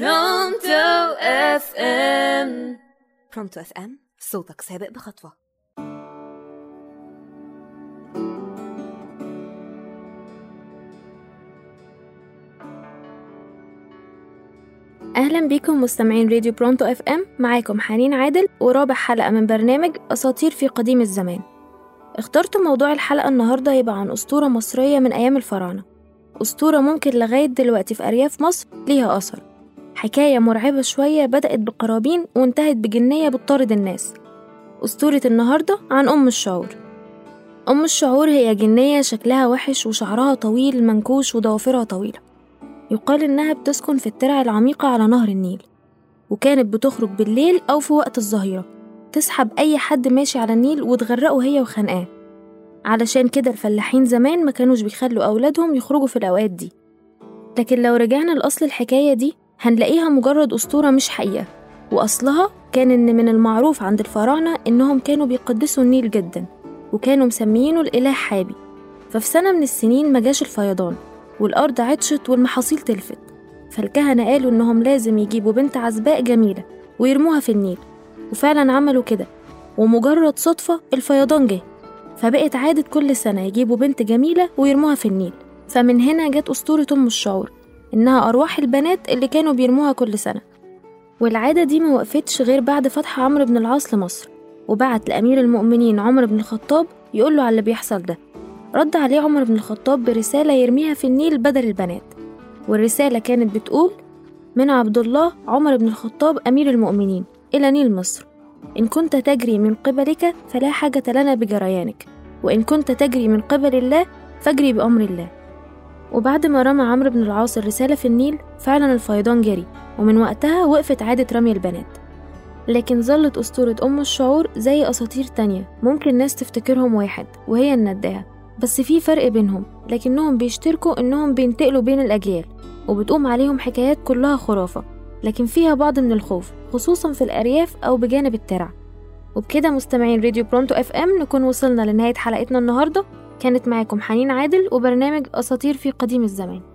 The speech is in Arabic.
برونتو FM برونتو FM صوتك سابق بخطوة. أهلا بيكم مستمعين راديو برونتو FM معاكم حنين عادل ورابع حلقة من برنامج أساطير في قديم الزمان. اخترت موضوع الحلقة النهاردة يبقى عن أسطورة مصرية من أيام الفراعنة. أسطورة ممكن لغاية دلوقتي في أرياف مصر ليها أثر. حكاية مرعبة شوية بدأت بقرابين وانتهت بجنية بتطارد الناس. أسطورة النهاردة عن أم الشعور. أم الشعور هي جنية شكلها وحش وشعرها طويل منكوش وضوافرها طويلة. يقال إنها بتسكن في الترع العميقة على نهر النيل. وكانت بتخرج بالليل أو في وقت الظهيرة. تسحب أي حد ماشي على النيل وتغرقه هي وخنقاه. علشان كده الفلاحين زمان ما كانوش بيخلوا أولادهم يخرجوا في الأوقات دي. لكن لو رجعنا لأصل الحكاية دي هنلاقيها مجرد أسطورة مش حقيقة وأصلها كان إن من المعروف عند الفراعنة إنهم كانوا بيقدسوا النيل جدا وكانوا مسميينه الإله حابي. ففي سنة من السنين ما جاش الفيضان والأرض عطشت والمحاصيل تلفت. فالكهنة قالوا إنهم لازم يجيبوا بنت عزباء جميلة ويرموها في النيل. وفعلا عملوا كده ومجرد صدفة الفيضان جه. فبقت عادة كل سنة يجيبوا بنت جميلة ويرموها في النيل. فمن هنا جت أسطورة أم الشعور. إنها أرواح البنات اللي كانوا بيرموها كل سنة. والعادة دي ما وقفتش غير بعد فتح عمرو بن العاص لمصر وبعت لأمير المؤمنين عمر بن الخطاب يقول له على اللي بيحصل ده. رد عليه عمر بن الخطاب برسالة يرميها في النيل بدل البنات. والرسالة كانت بتقول من عبد الله عمر بن الخطاب أمير المؤمنين إلى نيل مصر. إن كنت تجري من قبلك فلا حاجة لنا بجريانك وإن كنت تجري من قبل الله فاجري بأمر الله. وبعد ما رمى عمرو بن العاص الرسالة في النيل فعلا الفيضان جري ومن وقتها وقفت عادة رمي البنات. لكن ظلت أسطورة أم الشعور زي أساطير تانية ممكن ناس تفتكرهم واحد وهي النداهة. بس في فرق بينهم لكنهم بيشتركوا إنهم بينتقلوا بين الأجيال وبتقوم عليهم حكايات كلها خرافة. لكن فيها بعض من الخوف خصوصا في الأرياف أو بجانب الترع. وبكده مستمعين راديو برونتو إف إم نكون وصلنا لنهاية حلقتنا النهاردة. كانت معاكم حنين عادل وبرنامج أساطير في قديم الزمان.